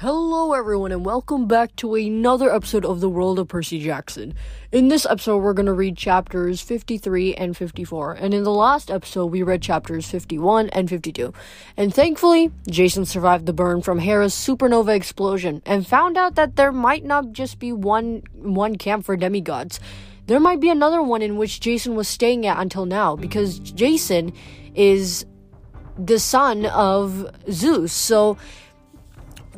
Hello, everyone, and welcome back to another episode of The World of Percy Jackson. In this episode, we're going to read chapters 53 and 54, and in the last episode, we read chapters 51 and 52. And thankfully, Jason survived the burn from Hera's supernova explosion and found out that there might not just be one one camp for demigods. There might be another one in which Jason was staying at until now, because Jason is the son of Zeus. So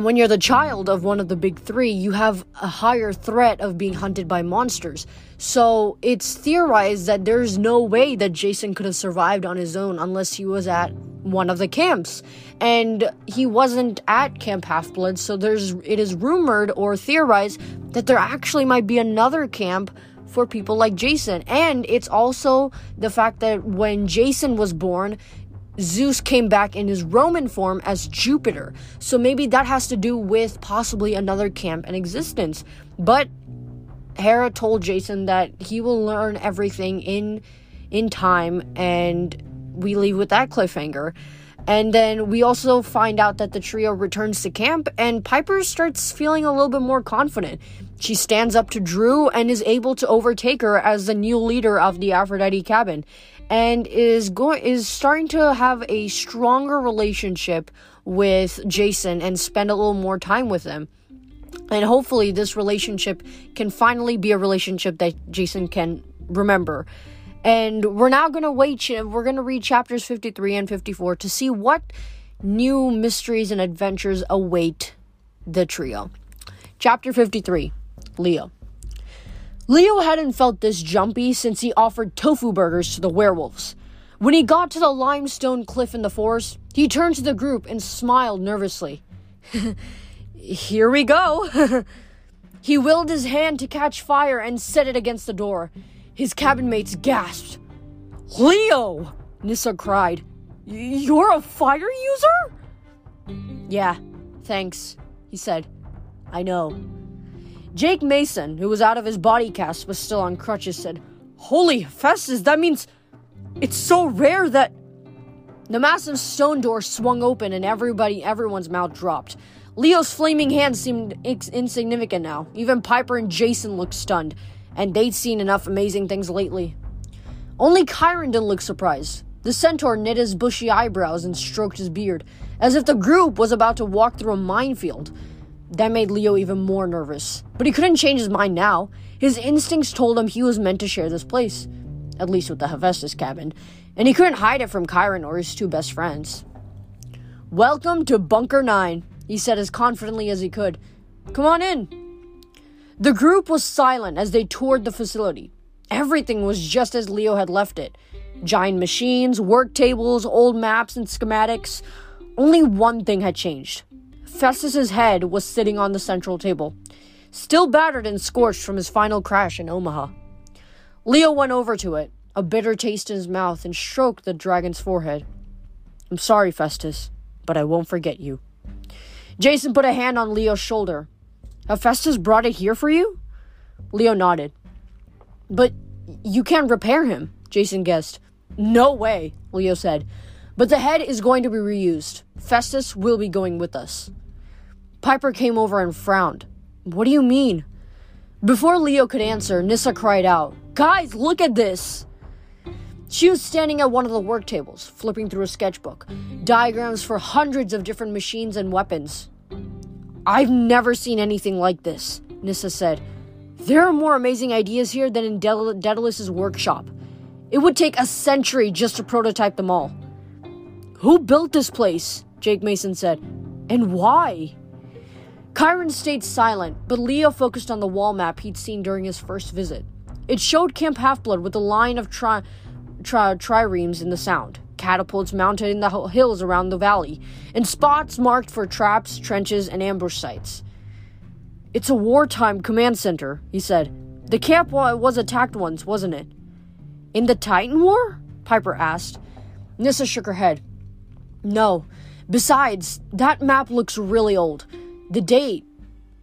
when you're the child of one of the big three, you have a higher threat of being hunted by monsters. So it's theorized that there's no way that Jason could have survived on his own unless he was at one of the camps. And he wasn't at Camp Half Blood, so there's it is rumored or theorized that there actually might be another camp for people like Jason. And it's also the fact that when Jason was born, Zeus came back in his Roman form as Jupiter. So maybe that has to do with possibly another camp in existence. But Hera told Jason that he will learn everything in in time and we leave with that cliffhanger. And then we also find out that the trio returns to camp, and Piper starts feeling a little bit more confident. She stands up to Drew and is able to overtake her as the new leader of the Aphrodite cabin and is going is starting to have a stronger relationship with Jason and spend a little more time with him. And hopefully this relationship can finally be a relationship that Jason can remember. And we're now going to wait we're going to read chapters 53 and 54 to see what new mysteries and adventures await the trio. Chapter 53 Leo. Leo hadn't felt this jumpy since he offered tofu burgers to the werewolves. When he got to the limestone cliff in the forest, he turned to the group and smiled nervously. Here we go. he willed his hand to catch fire and set it against the door. His cabin mates gasped. Leo! Nyssa cried. You're a fire user? Yeah, thanks, he said. I know. Jake Mason, who was out of his body cast but still on crutches, said, Holy Festus, that means it's so rare that. The massive stone door swung open and everybody, everyone's mouth dropped. Leo's flaming hands seemed ins- insignificant now. Even Piper and Jason looked stunned, and they'd seen enough amazing things lately. Only Chiron didn't look surprised. The centaur knit his bushy eyebrows and stroked his beard, as if the group was about to walk through a minefield. That made Leo even more nervous. But he couldn't change his mind now. His instincts told him he was meant to share this place, at least with the Hephaestus cabin, and he couldn't hide it from Chiron or his two best friends. Welcome to Bunker 9, he said as confidently as he could. Come on in. The group was silent as they toured the facility. Everything was just as Leo had left it giant machines, work tables, old maps, and schematics. Only one thing had changed Festus's head was sitting on the central table, still battered and scorched from his final crash in Omaha. Leo went over to it, a bitter taste in his mouth, and stroked the dragon's forehead. I'm sorry, Festus, but I won't forget you. Jason put a hand on Leo's shoulder. Have Festus brought it here for you? Leo nodded. But you can't repair him, Jason guessed. No way, Leo said. But the head is going to be reused. Festus will be going with us. Piper came over and frowned. What do you mean? Before Leo could answer, Nyssa cried out, Guys, look at this! She was standing at one of the work tables, flipping through a sketchbook, diagrams for hundreds of different machines and weapons. I've never seen anything like this, Nyssa said. There are more amazing ideas here than in Daedalus's workshop. It would take a century just to prototype them all. Who built this place? Jake Mason said. And why? Chiron stayed silent, but Leo focused on the wall map he'd seen during his first visit. It showed Camp Half-Blood with a line of tri- tri- triremes in the sound, catapults mounted in the hills around the valley, and spots marked for traps, trenches, and ambush sites. It's a wartime command center, he said. The camp was attacked once, wasn't it? In the Titan War? Piper asked. Nyssa shook her head. No. Besides, that map looks really old. The date.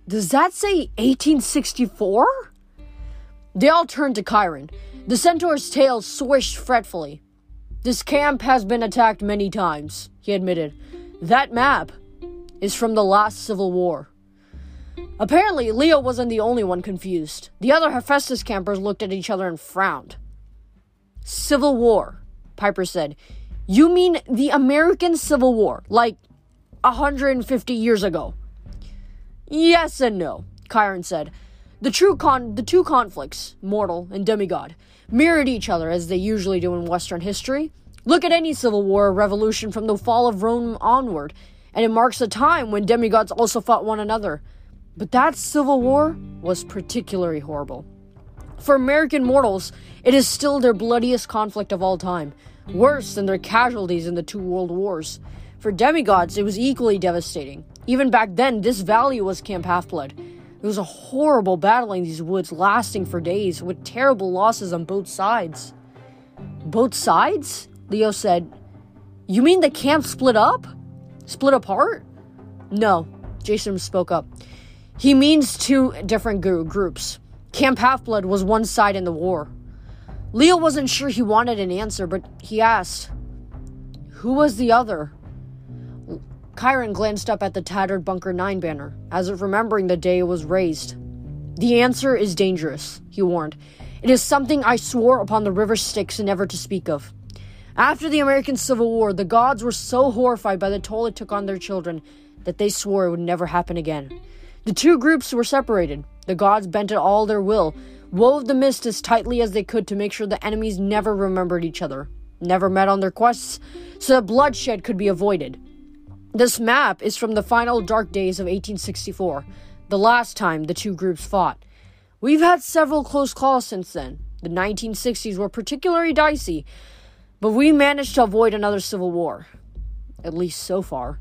Does that say 1864? They all turned to Chiron. The centaur's tail swished fretfully. This camp has been attacked many times, he admitted. That map. is from the last civil war. Apparently, Leo wasn't the only one confused. The other Hephaestus campers looked at each other and frowned. Civil War, Piper said. You mean the American Civil War, like 150 years ago? Yes and no, Chiron said. The true con the two conflicts, mortal and demigod, mirrored each other as they usually do in Western history. Look at any civil war or revolution from the fall of Rome onward, and it marks a time when demigods also fought one another. But that civil war was particularly horrible. For American mortals, it is still their bloodiest conflict of all time, worse than their casualties in the two world wars. For demigods, it was equally devastating. Even back then, this valley was Camp Half Blood. It was a horrible battle in these woods, lasting for days, with terrible losses on both sides. Both sides? Leo said. You mean the camp split up? Split apart? No, Jason spoke up. He means two different groups. Camp Half Blood was one side in the war. Leo wasn't sure he wanted an answer, but he asked, Who was the other? Chiron glanced up at the tattered Bunker 9 banner, as if remembering the day it was raised. The answer is dangerous, he warned. It is something I swore upon the river Styx never to speak of. After the American Civil War, the gods were so horrified by the toll it took on their children that they swore it would never happen again. The two groups were separated. The gods bent at all their will, wove the mist as tightly as they could to make sure the enemies never remembered each other, never met on their quests, so that bloodshed could be avoided. This map is from the final dark days of 1864, the last time the two groups fought. We've had several close calls since then. The 1960s were particularly dicey, but we managed to avoid another civil war. At least so far.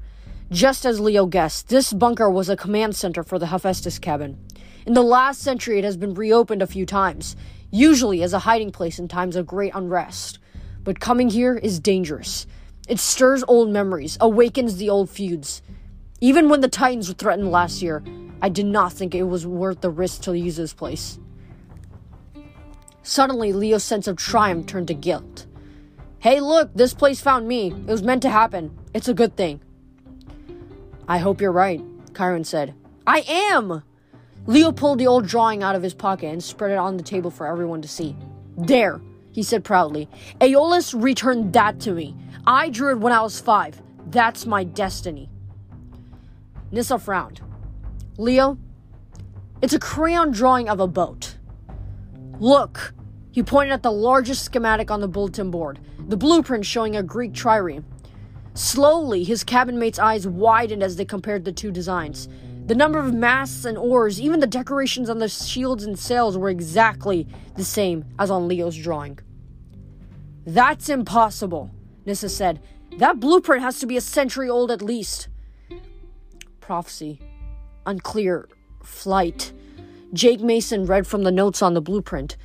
Just as Leo guessed, this bunker was a command center for the Hephaestus cabin. In the last century, it has been reopened a few times, usually as a hiding place in times of great unrest. But coming here is dangerous. It stirs old memories, awakens the old feuds. Even when the Titans were threatened last year, I did not think it was worth the risk to use this place. Suddenly, Leo's sense of triumph turned to guilt. Hey, look, this place found me. It was meant to happen. It's a good thing. I hope you're right, Chiron said. I am! Leo pulled the old drawing out of his pocket and spread it on the table for everyone to see. There, he said proudly. Aeolus returned that to me. I drew it when I was five. That's my destiny. Nyssa frowned. Leo, it's a crayon drawing of a boat. Look, he pointed at the largest schematic on the bulletin board, the blueprint showing a Greek trireme. Slowly, his cabin mate's eyes widened as they compared the two designs. The number of masts and oars, even the decorations on the shields and sails were exactly the same as on Leo's drawing. That's impossible, Nyssa said. That blueprint has to be a century old at least. Prophecy. Unclear. Flight. Jake Mason read from the notes on the blueprint.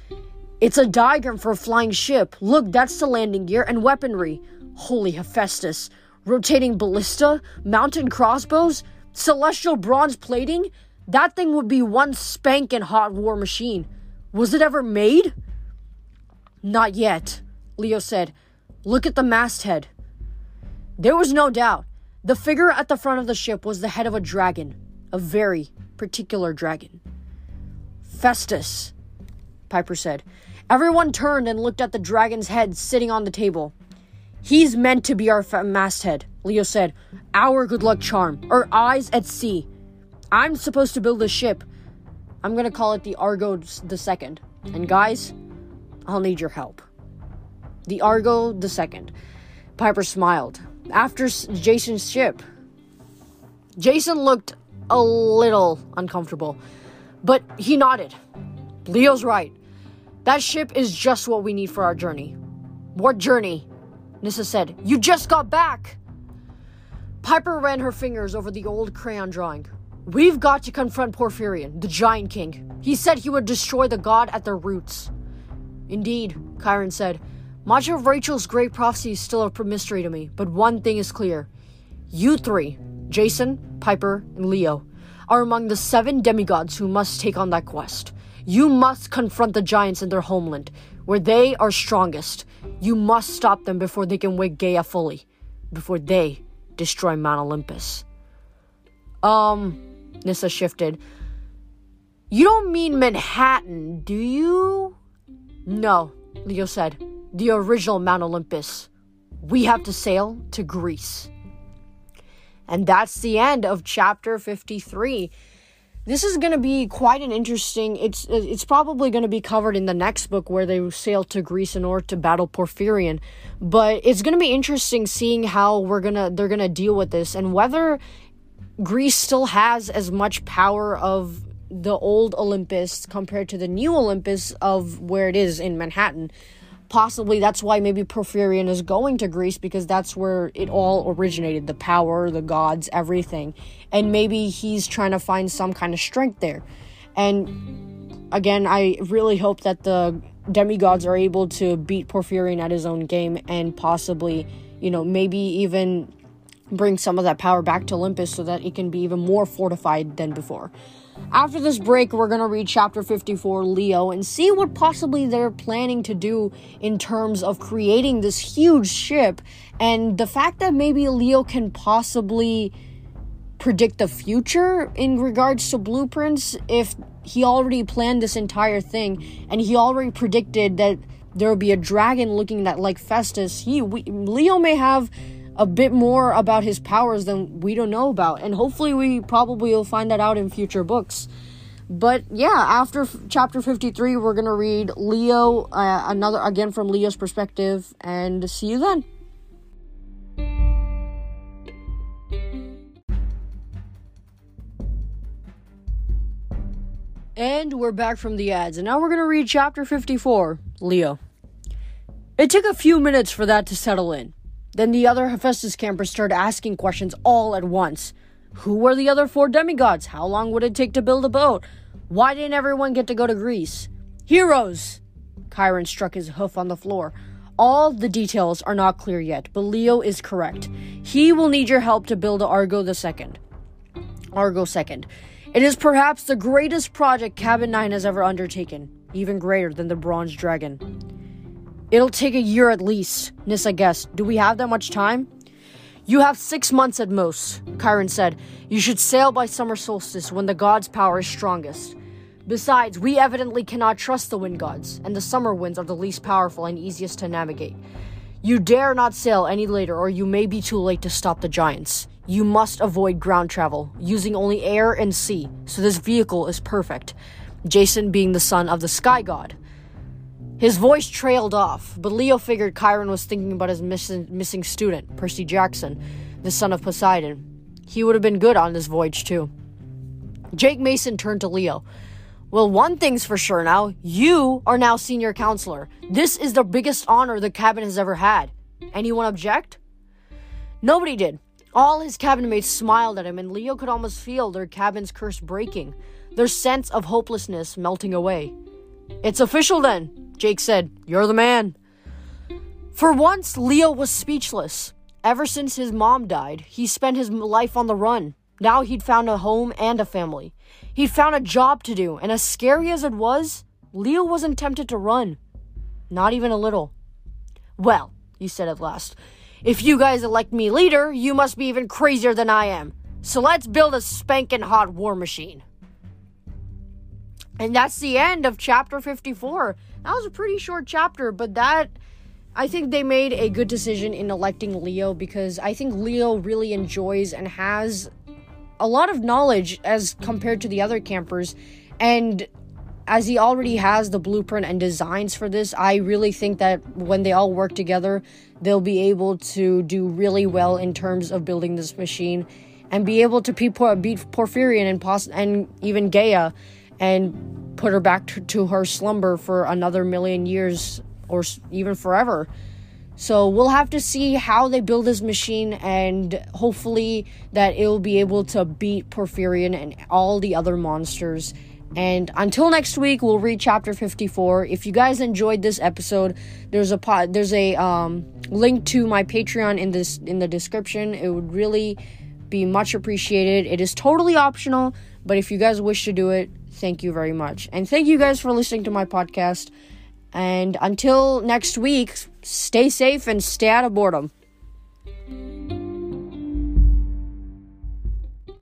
It's a diagram for a flying ship. Look, that's the landing gear and weaponry. Holy Hephaestus. Rotating ballista? Mountain crossbows? Celestial bronze plating? That thing would be one spanking hot war machine. Was it ever made? Not yet, Leo said. Look at the masthead. There was no doubt. The figure at the front of the ship was the head of a dragon, a very particular dragon. Festus, Piper said. Everyone turned and looked at the dragon's head sitting on the table. He's meant to be our masthead, Leo said. Our good luck charm, our eyes at sea. I'm supposed to build a ship. I'm gonna call it the Argo the Second. And guys, I'll need your help. The Argo the II. Piper smiled. After Jason's ship. Jason looked a little uncomfortable, but he nodded. Leo's right. That ship is just what we need for our journey. What journey? Nyssa said. You just got back! Piper ran her fingers over the old crayon drawing. We've got to confront Porphyrion, the Giant King. He said he would destroy the god at their roots. Indeed, Chiron said. Much of Rachel's great prophecy is still a mystery to me, but one thing is clear. You three, Jason, Piper, and Leo, are among the seven demigods who must take on that quest. You must confront the giants in their homeland, where they are strongest. You must stop them before they can wake Gaia fully, before they destroy Mount Olympus. Um, Nyssa shifted. You don't mean Manhattan, do you? No, Leo said. The original Mount Olympus. We have to sail to Greece. And that's the end of chapter 53 this is going to be quite an interesting it's it's probably going to be covered in the next book where they sail to Greece in order to battle Porphyrion. But it's going to be interesting seeing how we're going to they're going to deal with this and whether Greece still has as much power of the old Olympus compared to the new Olympus of where it is in Manhattan possibly that's why maybe Porphyrion is going to Greece because that's where it all originated the power, the gods, everything. And maybe he's trying to find some kind of strength there. And again, I really hope that the demigods are able to beat Porphyrion at his own game and possibly, you know, maybe even bring some of that power back to Olympus so that it can be even more fortified than before. After this break, we're going to read chapter 54, Leo, and see what possibly they're planning to do in terms of creating this huge ship. And the fact that maybe Leo can possibly predict the future in regards to blueprints if he already planned this entire thing and he already predicted that there will be a dragon looking that like Festus. He we, Leo may have a bit more about his powers than we don't know about. And hopefully, we probably will find that out in future books. But yeah, after f- chapter 53, we're going to read Leo, uh, another again from Leo's perspective, and see you then. And we're back from the ads, and now we're going to read chapter 54 Leo. It took a few minutes for that to settle in. Then the other Hephaestus campers started asking questions all at once. Who were the other four demigods? How long would it take to build a boat? Why didn't everyone get to go to Greece? Heroes! Chiron struck his hoof on the floor. All the details are not clear yet, but Leo is correct. He will need your help to build Argo Second. Argo Second. It is perhaps the greatest project Cabin 9 has ever undertaken, even greater than the Bronze Dragon. It'll take a year at least, Nyssa guessed. Do we have that much time? You have six months at most, Chiron said. You should sail by summer solstice when the god's power is strongest. Besides, we evidently cannot trust the wind gods, and the summer winds are the least powerful and easiest to navigate. You dare not sail any later, or you may be too late to stop the giants. You must avoid ground travel, using only air and sea, so this vehicle is perfect. Jason being the son of the sky god. His voice trailed off, but Leo figured Chiron was thinking about his missing, missing student, Percy Jackson, the son of Poseidon. He would have been good on this voyage, too. Jake Mason turned to Leo. Well, one thing's for sure now. You are now senior counselor. This is the biggest honor the cabin has ever had. Anyone object? Nobody did. All his cabin mates smiled at him, and Leo could almost feel their cabin's curse breaking, their sense of hopelessness melting away. It's official then, Jake said, You're the man. For once, Leo was speechless. Ever since his mom died, he spent his life on the run. Now he'd found a home and a family. He'd found a job to do, and as scary as it was, Leo wasn't tempted to run. Not even a little. Well, he said at last, if you guys elect me leader, you must be even crazier than I am. So let's build a spanking hot war machine. And that's the end of chapter 54. That was a pretty short chapter, but that I think they made a good decision in electing Leo because I think Leo really enjoys and has a lot of knowledge as compared to the other campers. And as he already has the blueprint and designs for this, I really think that when they all work together, they'll be able to do really well in terms of building this machine and be able to beat Porphyrion and, pos- and even Gaia and put her back to, her slumber for another million years or even forever. So we'll have to see how they build this machine, and hopefully that it will be able to beat Porphyrion and all the other monsters. And until next week, we'll read chapter 54. If you guys enjoyed this episode, there's a pot, there's a um, link to my Patreon in this in the description. It would really be much appreciated. It is totally optional, but if you guys wish to do it, thank you very much. And thank you guys for listening to my podcast. And until next week, stay safe and stay out of boredom.